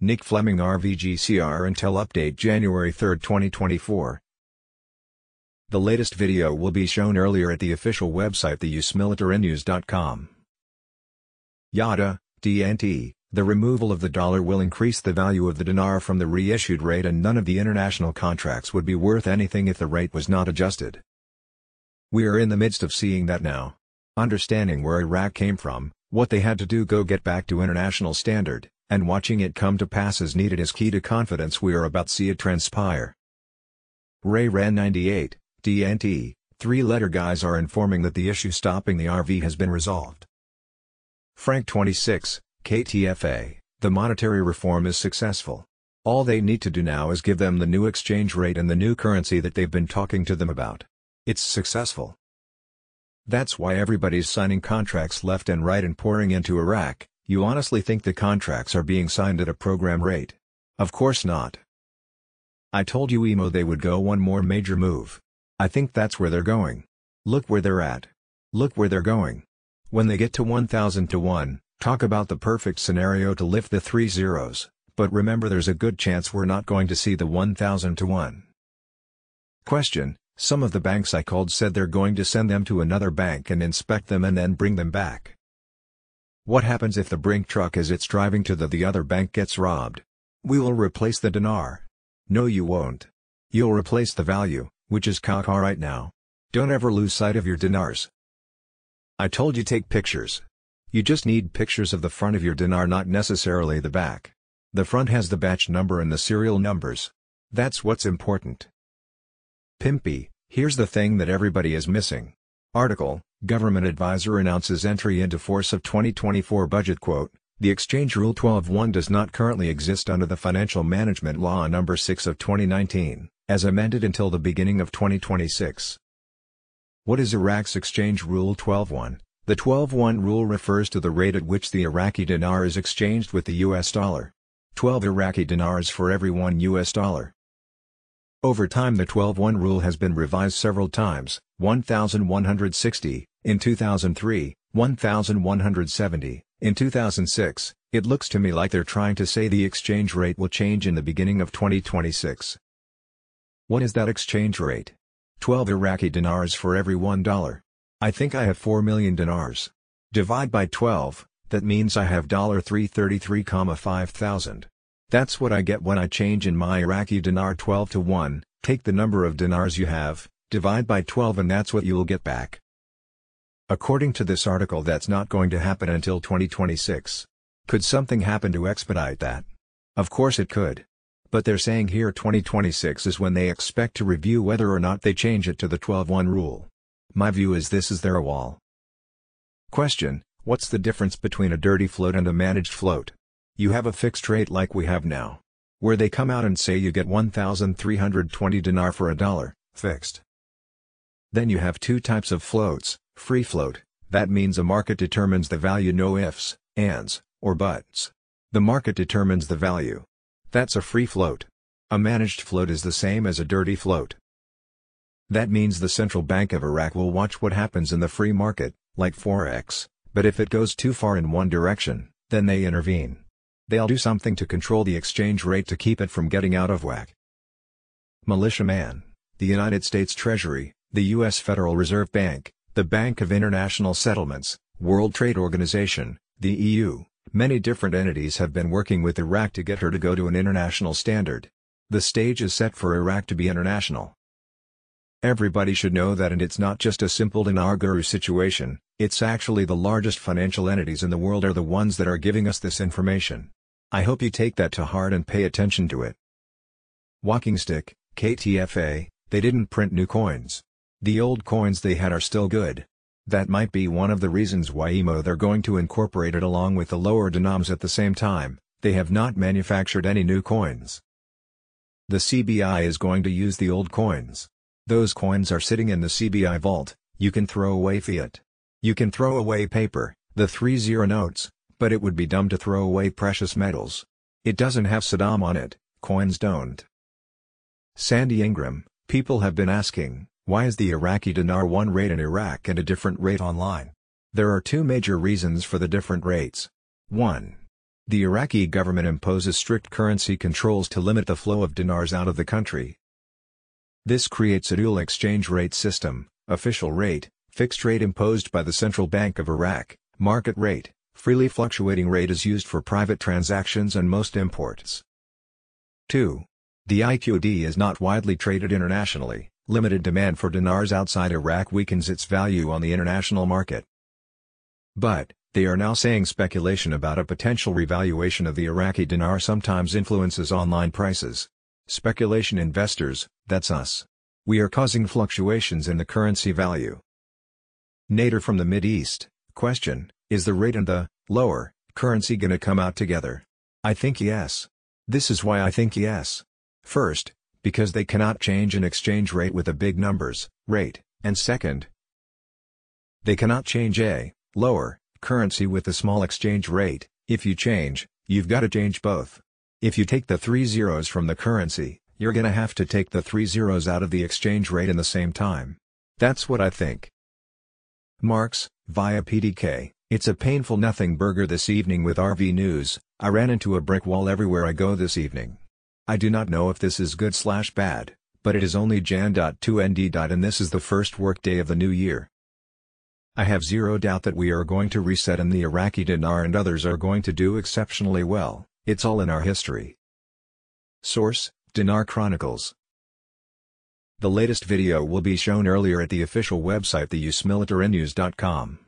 Nick Fleming RVGCR Intel Update January 3, 2024 The latest video will be shown earlier at the official website theusmilitarynews.com. YADA, DNT, the removal of the dollar will increase the value of the dinar from the reissued rate and none of the international contracts would be worth anything if the rate was not adjusted. We are in the midst of seeing that now. Understanding where Iraq came from, what they had to do go get back to international standard, and watching it come to pass as needed is key to confidence we are about to see it transpire. Ray Ran 98, DNT, three-letter guys are informing that the issue stopping the RV has been resolved. Frank 26, KTFA, the monetary reform is successful. All they need to do now is give them the new exchange rate and the new currency that they've been talking to them about. It's successful. That's why everybody's signing contracts left and right and pouring into Iraq, you honestly think the contracts are being signed at a program rate? Of course not. I told you EMO they would go one more major move. I think that's where they're going. Look where they're at. Look where they're going. When they get to 1000 to 1, talk about the perfect scenario to lift the three zeros, but remember there's a good chance we're not going to see the 1000 to 1. Question, some of the banks I called said they're going to send them to another bank and inspect them and then bring them back. What happens if the Brink truck as it's driving to the, the other bank gets robbed? We will replace the dinar. No you won't. You'll replace the value, which is KAKA right now. Don't ever lose sight of your dinars. I told you take pictures. You just need pictures of the front of your dinar not necessarily the back. The front has the batch number and the serial numbers. That's what's important. Pimpy, here's the thing that everybody is missing. Article, Government Advisor announces entry into force of 2024 budget quote, the Exchange Rule 12.1 does not currently exist under the Financial Management Law No. 6 of 2019, as amended until the beginning of 2026. What is Iraq's Exchange Rule 12.1? The 12.1 rule refers to the rate at which the Iraqi dinar is exchanged with the US dollar. 12 Iraqi dinars for every 1 US dollar. Over time the 12-1 rule has been revised several times, 1160, in 2003, 1170, in 2006, it looks to me like they're trying to say the exchange rate will change in the beginning of 2026. What is that exchange rate? 12 Iraqi dinars for every $1. I think I have 4 million dinars. Divide by 12, that means I have $333,5 thousand. That's what I get when I change in my Iraqi dinar 12 to 1, take the number of dinars you have, divide by 12 and that's what you'll get back. According to this article that's not going to happen until 2026. Could something happen to expedite that? Of course it could. But they're saying here 2026 is when they expect to review whether or not they change it to the 12-1 rule. My view is this is their wall. Question, what's the difference between a dirty float and a managed float? You have a fixed rate like we have now. Where they come out and say you get 1,320 dinar for a dollar, fixed. Then you have two types of floats, free float, that means a market determines the value no ifs, ands, or buts. The market determines the value. That's a free float. A managed float is the same as a dirty float. That means the Central Bank of Iraq will watch what happens in the free market, like Forex, but if it goes too far in one direction, then they intervene. They'll do something to control the exchange rate to keep it from getting out of whack. Militiaman, the United States Treasury, the U.S. Federal Reserve Bank, the Bank of International Settlements, World Trade Organization, the EU, many different entities have been working with Iraq to get her to go to an international standard. The stage is set for Iraq to be international. Everybody should know that and it's not just a simple dinar guru situation, it's actually the largest financial entities in the world are the ones that are giving us this information. I hope you take that to heart and pay attention to it. Walking Stick, KTFA, they didn't print new coins. The old coins they had are still good. That might be one of the reasons why EMO they're going to incorporate it along with the lower denoms at the same time, they have not manufactured any new coins. The CBI is going to use the old coins. Those coins are sitting in the CBI vault, you can throw away fiat. You can throw away paper, the 3-0 notes, but it would be dumb to throw away precious metals. It doesn't have Saddam on it, coins don't. Sandy Ingram, people have been asking, why is the Iraqi dinar one rate in Iraq and a different rate online? There are two major reasons for the different rates. 1. The Iraqi government imposes strict currency controls to limit the flow of dinars out of the country. This creates a dual exchange rate system, official rate, fixed rate imposed by the Central Bank of Iraq, market rate, freely fluctuating rate is used for private transactions and most imports. 2. The IQD is not widely traded internationally, limited demand for dinars outside Iraq weakens its value on the international market. But, they are now saying speculation about a potential revaluation of the Iraqi dinar sometimes influences online prices. Speculation investors, that's us. We are causing fluctuations in the currency value. Nader from the Mid East, question, is the rate and the, lower, currency gonna come out together? I think yes. This is why I think yes. First, because they cannot change an exchange rate with a big numbers, rate, and second, they cannot change a, lower, currency with a small exchange rate, if you change, you've got to change both. If you take the three zeros from the currency, you're gonna have to take the three zeros out of the exchange rate in the same time. That's what I think. Marks, via PDK, it's a painful nothing burger this evening with RV News, I ran into a brick wall everywhere I go this evening. I do not know if this is good slash bad, but it is only Jan.2nd. and this is the first workday of the new year. I have zero doubt that we are going to reset and the Iraqi dinar and others are going to do exceptionally well, it's all in our history. Source, Dinar Chronicles The latest video will be shown earlier at the official website theusmilitarynews.com.